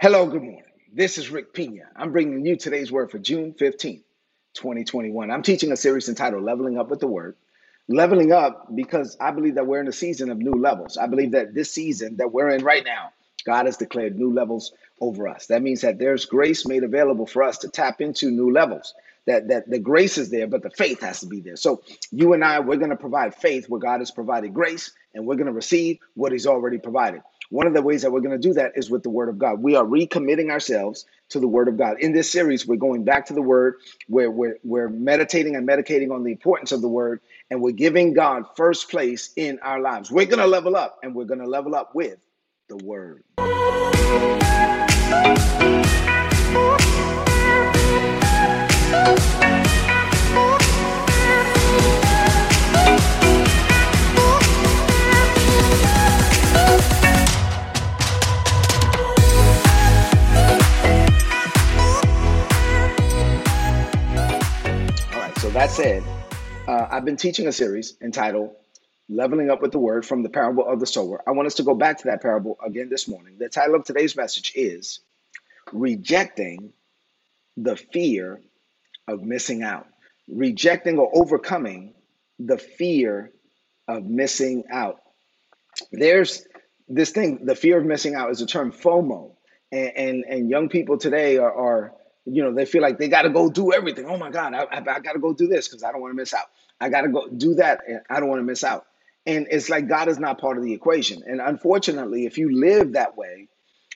Hello, good morning. This is Rick Pina. I'm bringing you today's word for June 15th, 2021. I'm teaching a series entitled Leveling Up with the Word. Leveling up because I believe that we're in a season of new levels. I believe that this season that we're in right now, God has declared new levels over us. That means that there's grace made available for us to tap into new levels. That, that the grace is there, but the faith has to be there. So you and I, we're going to provide faith where God has provided grace, and we're going to receive what He's already provided. One of the ways that we're going to do that is with the Word of God. We are recommitting ourselves to the Word of God. In this series, we're going back to the Word, where we're, we're meditating and medicating on the importance of the Word, and we're giving God first place in our lives. We're going to level up, and we're going to level up with the Word. That said, uh, I've been teaching a series entitled Leveling Up with the Word from the Parable of the Sower. I want us to go back to that parable again this morning. The title of today's message is Rejecting the Fear of Missing Out. Rejecting or overcoming the fear of missing out. There's this thing, the fear of missing out is a term FOMO. And, and, and young people today are, are you know, they feel like they got to go do everything. Oh my God, I, I, I got to go do this because I don't want to miss out. I got to go do that and I don't want to miss out. And it's like God is not part of the equation. And unfortunately, if you live that way,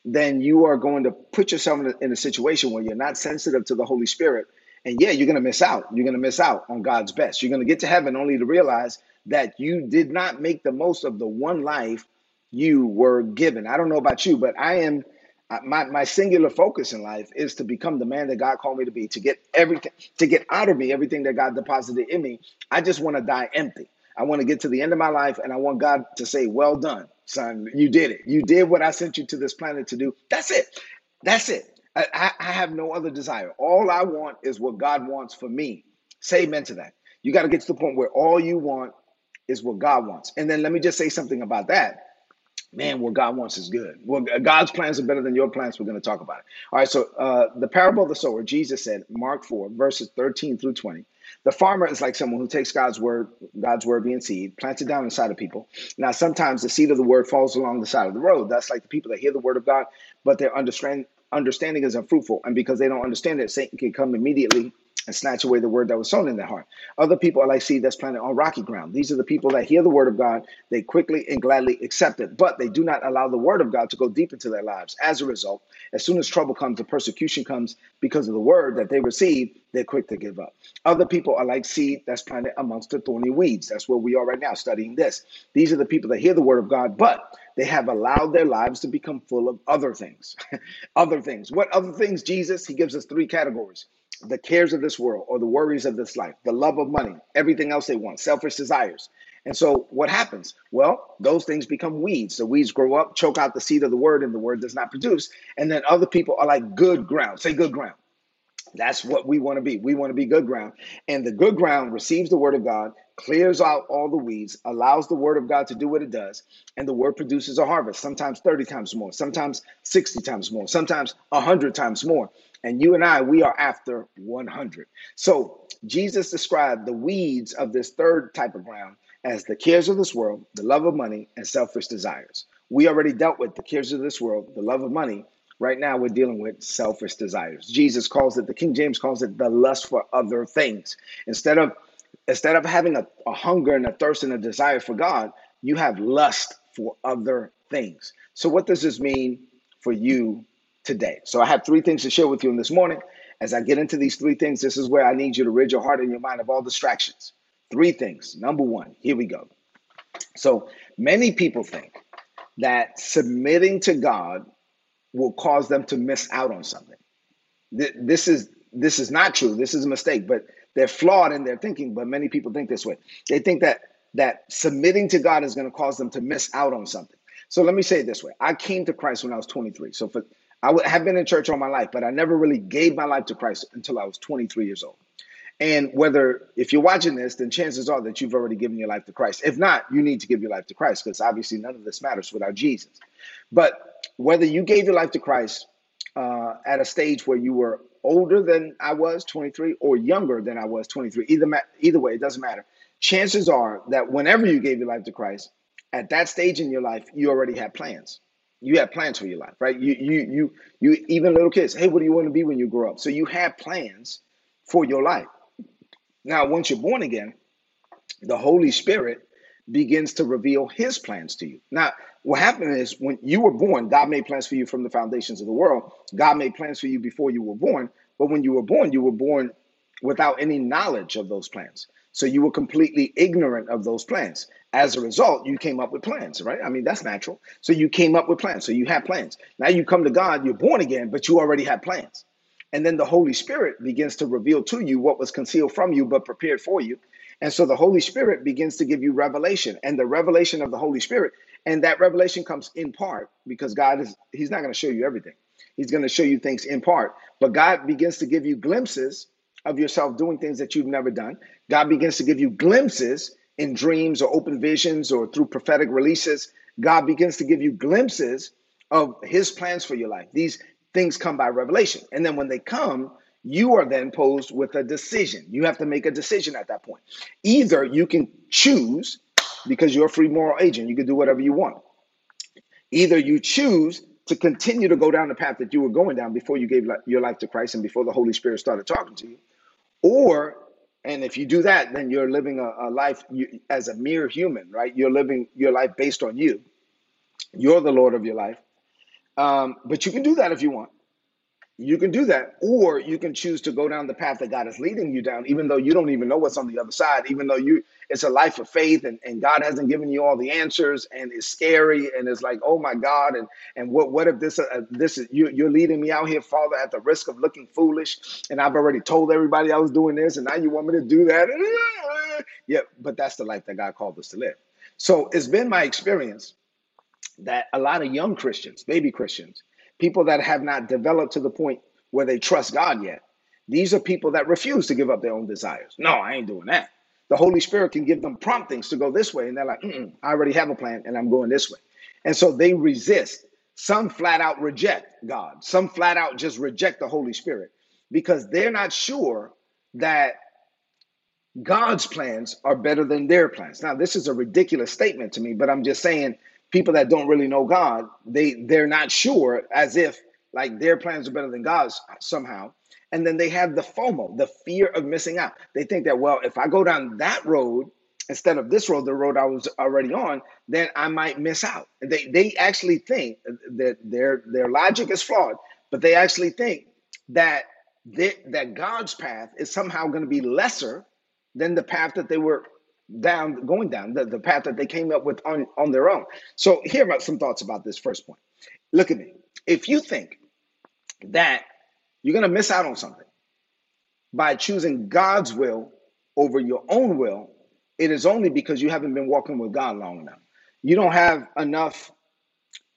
then you are going to put yourself in a, in a situation where you're not sensitive to the Holy Spirit. And yeah, you're going to miss out. You're going to miss out on God's best. You're going to get to heaven only to realize that you did not make the most of the one life you were given. I don't know about you, but I am my my singular focus in life is to become the man that God called me to be, to get everything to get out of me everything that God deposited in me. I just want to die empty. I want to get to the end of my life and I want God to say, "Well done, son. You did it. You did what I sent you to this planet to do." That's it. That's it. I I have no other desire. All I want is what God wants for me. Say amen to that. You got to get to the point where all you want is what God wants. And then let me just say something about that man, what God wants is good. Well, God's plans are better than your plans. We're going to talk about it. All right. So, uh, the parable of the sower, Jesus said, Mark 4, verses 13 through 20. The farmer is like someone who takes God's word, God's word being seed, plants it down inside of people. Now, sometimes the seed of the word falls along the side of the road. That's like the people that hear the word of God, but their understand, understanding is unfruitful. And because they don't understand it, Satan can come immediately and snatch away the word that was sown in their heart. Other people are like seed that's planted on rocky ground. These are the people that hear the word of God, they quickly and gladly accept it, but they do not allow the word of God to go deep into their lives. As a result, as soon as trouble comes, the persecution comes because of the word that they receive, they're quick to give up. Other people are like seed that's planted amongst the thorny weeds. That's where we are right now studying this. These are the people that hear the word of God, but they have allowed their lives to become full of other things. other things. What other things? Jesus, he gives us three categories the cares of this world or the worries of this life, the love of money, everything else they want, selfish desires. And so what happens? Well, those things become weeds. The weeds grow up, choke out the seed of the word, and the word does not produce. And then other people are like good ground. Say good ground. That's what we want to be. We want to be good ground. And the good ground receives the word of God, clears out all the weeds, allows the word of God to do what it does, and the word produces a harvest, sometimes 30 times more, sometimes 60 times more, sometimes 100 times more. And you and I, we are after 100. So Jesus described the weeds of this third type of ground as the cares of this world, the love of money, and selfish desires. We already dealt with the cares of this world, the love of money, Right now, we're dealing with selfish desires. Jesus calls it, the King James calls it the lust for other things. Instead of instead of having a, a hunger and a thirst and a desire for God, you have lust for other things. So, what does this mean for you today? So, I have three things to share with you in this morning. As I get into these three things, this is where I need you to rid your heart and your mind of all distractions. Three things. Number one, here we go. So, many people think that submitting to God will cause them to miss out on something. This is this is not true. This is a mistake, but they're flawed in their thinking. But many people think this way. They think that that submitting to God is going to cause them to miss out on something. So let me say it this way: I came to Christ when I was 23. So for I have been in church all my life, but I never really gave my life to Christ until I was 23 years old. And whether, if you're watching this, then chances are that you've already given your life to Christ. If not, you need to give your life to Christ because obviously none of this matters without Jesus. But whether you gave your life to Christ uh, at a stage where you were older than I was, 23, or younger than I was, 23. Either ma- either way, it doesn't matter. Chances are that whenever you gave your life to Christ, at that stage in your life, you already had plans. You had plans for your life, right? You you you you even little kids. Hey, what do you want to be when you grow up? So you have plans for your life. Now, once you're born again, the Holy Spirit begins to reveal his plans to you. Now, what happened is when you were born, God made plans for you from the foundations of the world. God made plans for you before you were born. But when you were born, you were born without any knowledge of those plans. So you were completely ignorant of those plans. As a result, you came up with plans, right? I mean, that's natural. So you came up with plans. So you had plans. Now you come to God, you're born again, but you already had plans. And then the Holy Spirit begins to reveal to you what was concealed from you but prepared for you. And so the Holy Spirit begins to give you revelation and the revelation of the Holy Spirit. And that revelation comes in part because God is, He's not going to show you everything. He's going to show you things in part. But God begins to give you glimpses of yourself doing things that you've never done. God begins to give you glimpses in dreams or open visions or through prophetic releases. God begins to give you glimpses of His plans for your life. These things come by revelation. And then when they come, you are then posed with a decision. You have to make a decision at that point. Either you can choose, because you're a free moral agent, you can do whatever you want. Either you choose to continue to go down the path that you were going down before you gave your life to Christ and before the Holy Spirit started talking to you, or and if you do that, then you're living a, a life you, as a mere human, right? You're living your life based on you. You're the Lord of your life. Um, but you can do that if you want. You can do that, or you can choose to go down the path that God is leading you down, even though you don't even know what's on the other side, even though you it's a life of faith and, and God hasn't given you all the answers and it's scary and it's like, oh my God, and and what what if this uh, this is you you're leading me out here, Father, at the risk of looking foolish, and I've already told everybody I was doing this, and now you want me to do that? yeah, but that's the life that God called us to live. So it's been my experience that a lot of young Christians, baby Christians, people that have not developed to the point where they trust God yet. These are people that refuse to give up their own desires. No, I ain't doing that. The Holy Spirit can give them promptings to go this way, and they're like, I already have a plan, and I'm going this way. And so they resist. Some flat out reject God. Some flat out just reject the Holy Spirit because they're not sure that God's plans are better than their plans. Now, this is a ridiculous statement to me, but I'm just saying people that don't really know God, they they're not sure as if like their plans are better than God's somehow. And then they have the FOMO, the fear of missing out. They think that well, if I go down that road instead of this road, the road I was already on, then I might miss out. And they they actually think that their their logic is flawed, but they actually think that they, that God's path is somehow going to be lesser than the path that they were down going down the, the path that they came up with on on their own. So here are some thoughts about this first point. Look at me. If you think that you're to miss out on something by choosing god's will over your own will it is only because you haven't been walking with god long enough. You don't have enough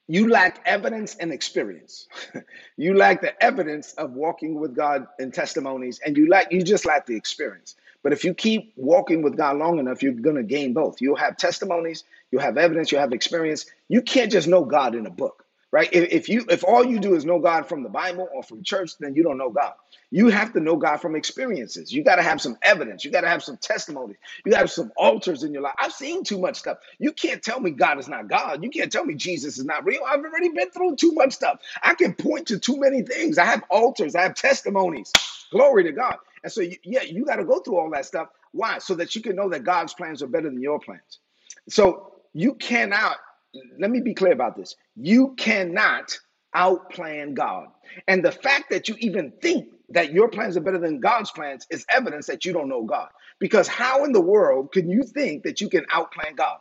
you lack evidence and experience. You lack the evidence of walking with god in testimonies and you lack you just lack the experience but if you keep walking with God long enough, you're going to gain both. You'll have testimonies, you'll have evidence, you'll have experience. You can't just know God in a book, right? If, if you if all you do is know God from the Bible or from church, then you don't know God. You have to know God from experiences. You got to have some evidence. You got to have some testimonies. You got to have some altars in your life. I've seen too much stuff. You can't tell me God is not God. You can't tell me Jesus is not real. I've already been through too much stuff. I can point to too many things. I have altars. I have testimonies. Glory to God. And so, you, yeah, you got to go through all that stuff. Why? So that you can know that God's plans are better than your plans. So you cannot, let me be clear about this. You cannot outplan God. And the fact that you even think that your plans are better than God's plans is evidence that you don't know God. Because how in the world can you think that you can outplan God?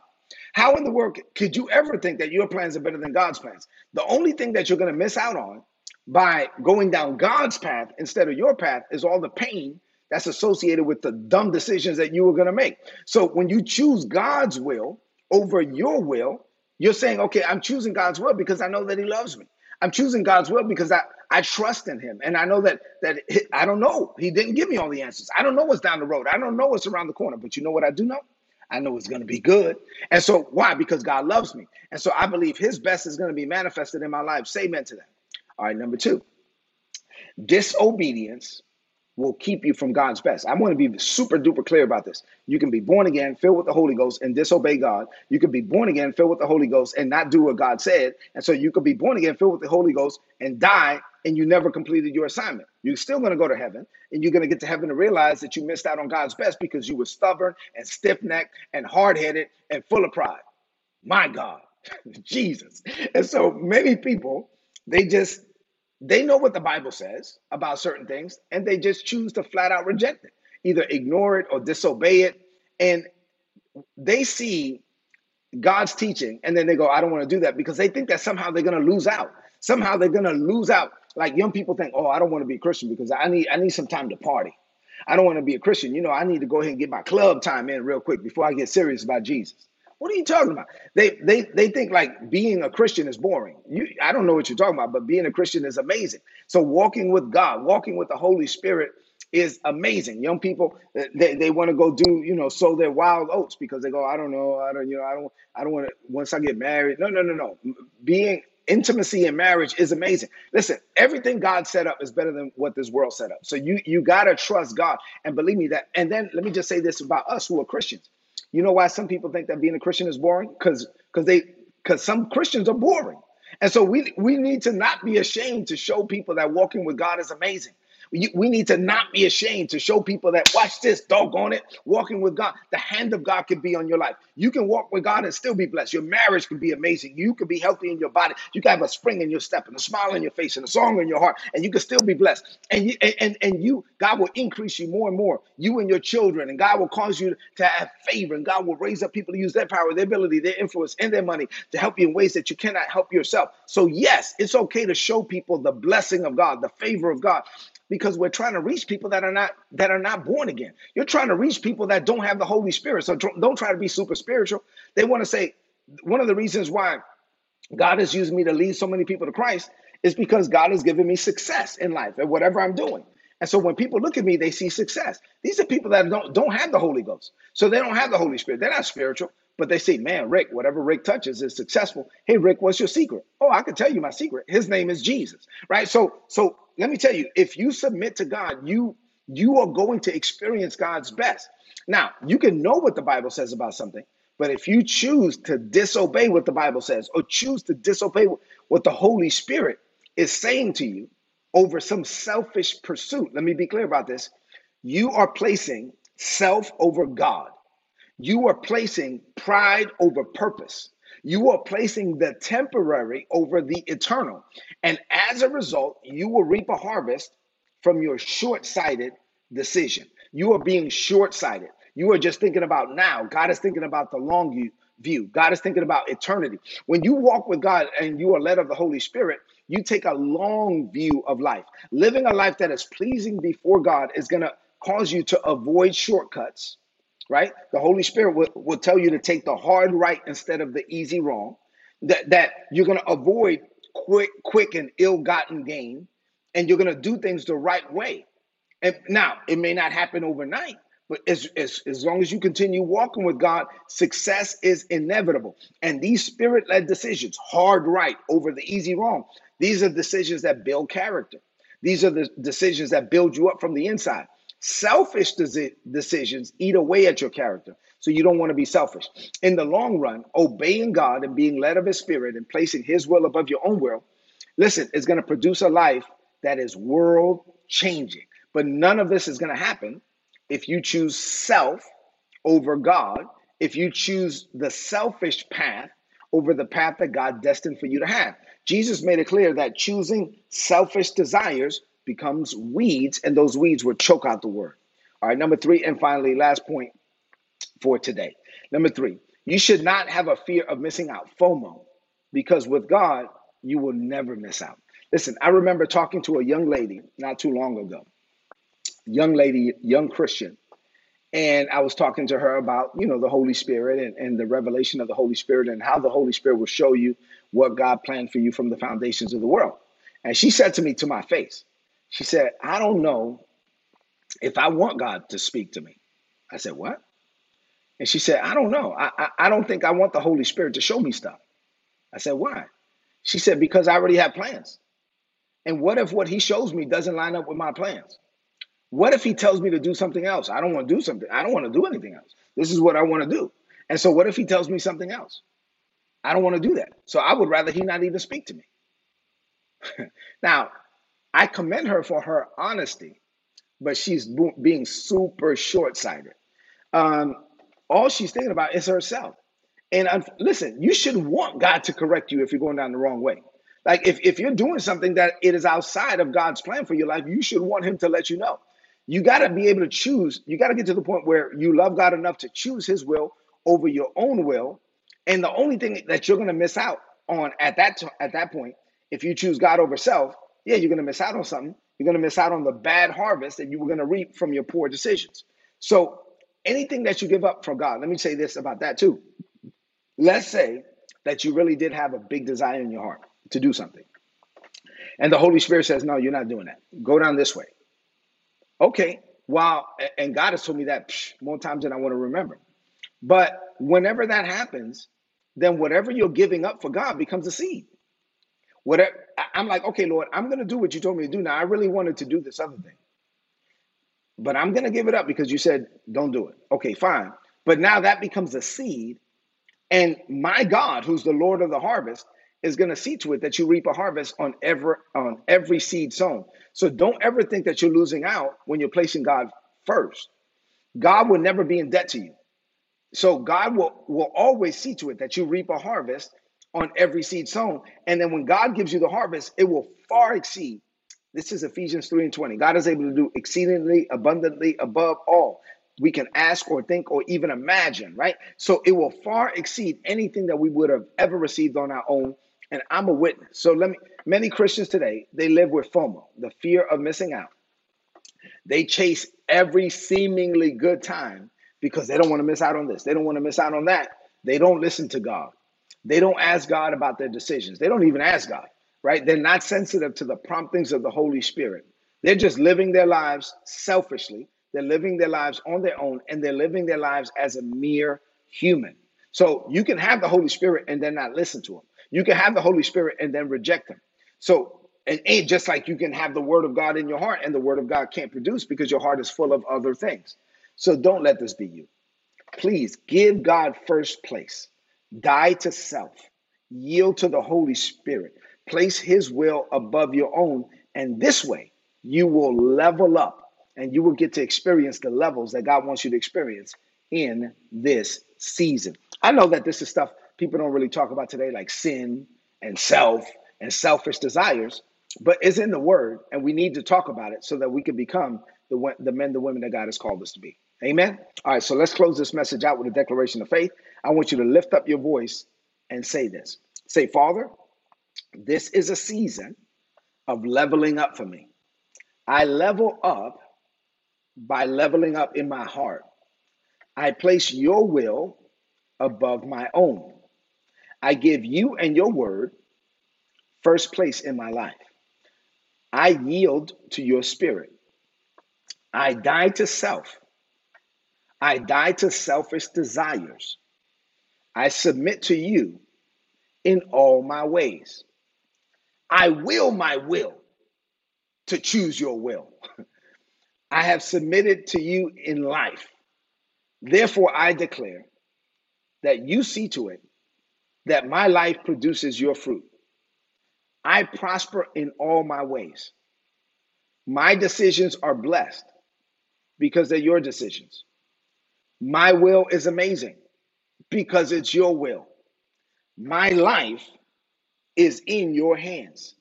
How in the world could you ever think that your plans are better than God's plans? The only thing that you're going to miss out on by going down God's path instead of your path is all the pain that's associated with the dumb decisions that you were going to make. So when you choose God's will over your will, you're saying, okay, I'm choosing God's will because I know that He loves me. I'm choosing God's will because I, I trust in Him. And I know that that I don't know. He didn't give me all the answers. I don't know what's down the road. I don't know what's around the corner. But you know what I do know? I know it's going to be good. And so why? Because God loves me. And so I believe his best is going to be manifested in my life. Say amen to that. All right, number two. Disobedience will keep you from God's best. I want to be super duper clear about this. You can be born again, filled with the Holy Ghost, and disobey God. You can be born again, filled with the Holy Ghost, and not do what God said. And so you could be born again, filled with the Holy Ghost, and die, and you never completed your assignment. You're still going to go to heaven, and you're going to get to heaven to realize that you missed out on God's best because you were stubborn and stiff necked and hard headed and full of pride. My God, Jesus. And so many people, they just they know what the Bible says about certain things, and they just choose to flat out reject it, either ignore it or disobey it. And they see God's teaching, and then they go, I don't want to do that because they think that somehow they're going to lose out. Somehow they're going to lose out. Like young people think, oh, I don't want to be a Christian because I need I need some time to party. I don't want to be a Christian. You know, I need to go ahead and get my club time in real quick before I get serious about Jesus. What are you talking about? They they they think like being a Christian is boring. You I don't know what you're talking about, but being a Christian is amazing. So walking with God, walking with the Holy Spirit is amazing. Young people uh, they, they want to go do, you know, sow their wild oats because they go, I don't know, I don't, you know, I don't I don't want to once I get married. No, no, no, no. Being intimacy in marriage is amazing. Listen, everything God set up is better than what this world set up. So you you gotta trust God and believe me that. And then let me just say this about us who are Christians. You know why some people think that being a Christian is boring? Because because they because some Christians are boring. And so we we need to not be ashamed to show people that walking with God is amazing. We, need to not be ashamed to show people that, watch this, doggone it, walking with God. The hand of God can be on your life. You can walk with God and still be blessed. Your marriage can be amazing. You can be healthy in your body. You can have a spring in your step and a smile on your face and a song in your heart, and you can still be blessed. And you, and, and you, God will increase you more and more, you and your children, and God will cause you to have favor, and God will raise up people to use their power, their ability, their influence, and their money to help you in ways that you cannot help yourself. So, yes, it's okay to show people the blessing of God, the favor of God because we're trying to reach people that are not that are not born again. You're trying to reach people that don't have the Holy Spirit. So don't try to be super spiritual. They want to say one of the reasons why God has used me to lead so many people to Christ is because God has given me success in life and whatever I'm doing. And so when people look at me, they see success. These are people that don't don't have the Holy Ghost. So they don't have the Holy Spirit. They're not spiritual, but they say, "Man, Rick, whatever Rick touches is successful." Hey, Rick, what's your secret? Oh, I can tell you my secret. His name is Jesus. Right? So so let me tell you, if you submit to God, you you are going to experience God's best. Now, you can know what the Bible says about something, but if you choose to disobey what the Bible says or choose to disobey what the Holy Spirit is saying to you over some selfish pursuit, let me be clear about this. You are placing self over God. You are placing pride over purpose. You are placing the temporary over the eternal. And as a result, you will reap a harvest from your short sighted decision. You are being short sighted. You are just thinking about now. God is thinking about the long view. God is thinking about eternity. When you walk with God and you are led of the Holy Spirit, you take a long view of life. Living a life that is pleasing before God is going to cause you to avoid shortcuts right? The Holy Spirit will, will tell you to take the hard right instead of the easy wrong. That that you're going to avoid quick, quick and ill-gotten gain, and you're going to do things the right way. And now it may not happen overnight, but as, as, as long as you continue walking with God, success is inevitable. And these spirit-led decisions, hard right over the easy wrong, these are decisions that build character. These are the decisions that build you up from the inside. Selfish desi- decisions eat away at your character. So you don't want to be selfish. In the long run, obeying God and being led of His Spirit and placing His will above your own will, listen, is going to produce a life that is world changing. But none of this is going to happen if you choose self over God, if you choose the selfish path over the path that God destined for you to have. Jesus made it clear that choosing selfish desires becomes weeds, and those weeds will choke out the word. All right, number three, and finally, last point for today. Number three, you should not have a fear of missing out, FOMO, because with God, you will never miss out. Listen, I remember talking to a young lady not too long ago, young lady, young Christian, and I was talking to her about, you know, the Holy Spirit and, and the revelation of the Holy Spirit and how the Holy Spirit will show you what God planned for you from the foundations of the world. And she said to me to my face, she said, I don't know if I want God to speak to me. I said, What? And she said, I don't know. I, I, I, don't think I want the Holy Spirit to show me stuff. I said, Why? She said, Because I already have plans. And what if what he shows me doesn't line up with my plans? What if he tells me to do something else? I don't want to do something. I don't want to do anything else. This is what I want to do. And so what if he tells me something else? I don't want to do that. So I would rather he not even speak to me. now, I commend her for her honesty, but she's being super short sighted. Um, all she's thinking about is herself. And um, listen, you should want God to correct you if you're going down the wrong way. Like if, if you're doing something that it is outside of God's plan for your life, you should want him to let you know. You got to be able to choose. You got to get to the point where you love God enough to choose his will over your own will. And the only thing that you're going to miss out on at that t- at that point, if you choose God over self, yeah, you're going to miss out on something. You're going to miss out on the bad harvest that you were going to reap from your poor decisions. So anything that you give up for God, let me say this about that too. Let's say that you really did have a big desire in your heart to do something. And the Holy Spirit says, No, you're not doing that. Go down this way. Okay. Wow. And God has told me that psh, more times than I want to remember. But whenever that happens, then whatever you're giving up for God becomes a seed. Whatever I'm like, okay, Lord, I'm to do what you told me to do. Now, I really wanted to do this other thing, but I'm to give it up because you said don't do it. Okay, fine. But now that becomes a seed, and my God, who's the Lord of the harvest, is going to see to it that you reap a harvest on every on every seed sown. So don't ever think that you're losing out when you're placing God first. God will never be in debt to you. So God will will always see to it that you reap a harvest on every seed sown. And then when God gives you the harvest, it will far exceed. This is Ephesians 3 and 20. God is able to do exceedingly abundantly above all we can ask or think or even imagine, right? So it will far exceed anything that we would have ever received on our own and I'm a witness. So let me many Christians today, they live with FOMO, the fear of missing out. They chase every seemingly good time because they don't want to miss out on this. They don't want to miss out on that. They don't listen to God. They don't ask God about their decisions. They don't even ask God, right? They're not sensitive to the promptings of the Holy Spirit. They're just living their lives selfishly. They're living their lives on their own and they're living their lives as a mere human. So you can have the Holy Spirit and then not listen to him. You can have the Holy Spirit and then reject him. So, and ain't just like you can have the word of God in your heart and the word of God can't produce because your heart is full of other things. So don't let this be you. Please give God first place. Die to self. Yield to the Holy Spirit. Place his will above your own. And this way, you will level up and you will get to experience the levels that God wants you to experience in this season. I know that this is stuff people don't really talk about today, like sin and self and selfish desires, but it's in the word, and we need to talk about it so that we can become the, the men, the women that God has called us to be. Amen. All right, so let's close this message out with a declaration of faith. I want you to lift up your voice and say this. Say, Father, this is a season of leveling up for me. I level up by leveling up in my heart. I place your will above my own. I give you and your word first place in my life. I yield to your spirit. I die to self. I die to selfish desires. I submit to you in all my ways. I will my will to choose your will. I have submitted to you in life. Therefore, I declare that you see to it that my life produces your fruit. I prosper in all my ways. My decisions are blessed because they're your decisions. My will is amazing because it's your will. My life is in your hands.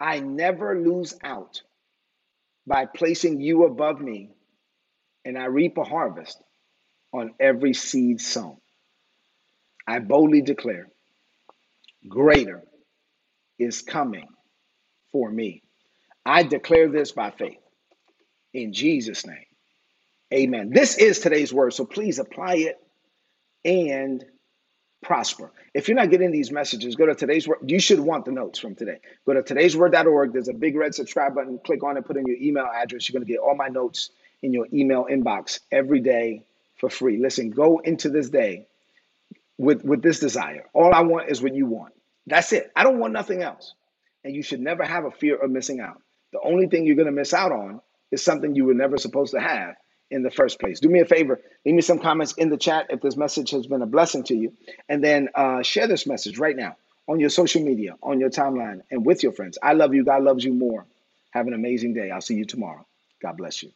I never lose out by placing you above me, and I reap a harvest on every seed sown. I boldly declare, greater is coming for me. I declare this by faith in Jesus' name. Amen. This is today's word, so please apply it and prosper. If you're not getting these messages, go to today's word. You should want the notes from today. Go to today'sword.org. There's a big red subscribe button. Click on it, put in your email address. You're going to get all my notes in your email inbox every day for free. Listen, go into this day with with this desire. All I want is what you want. That's it. I don't want nothing else. And you should never have a fear of missing out. The only thing you're going to miss out on is something you were never supposed to have in the first place. Do me a favor, leave me some comments in the chat if this message has been a blessing to you. And then uh, share this message right now on your social media, on your timeline, and with your friends. I love you. God loves you more. Have an amazing day. I'll see you tomorrow. God bless you.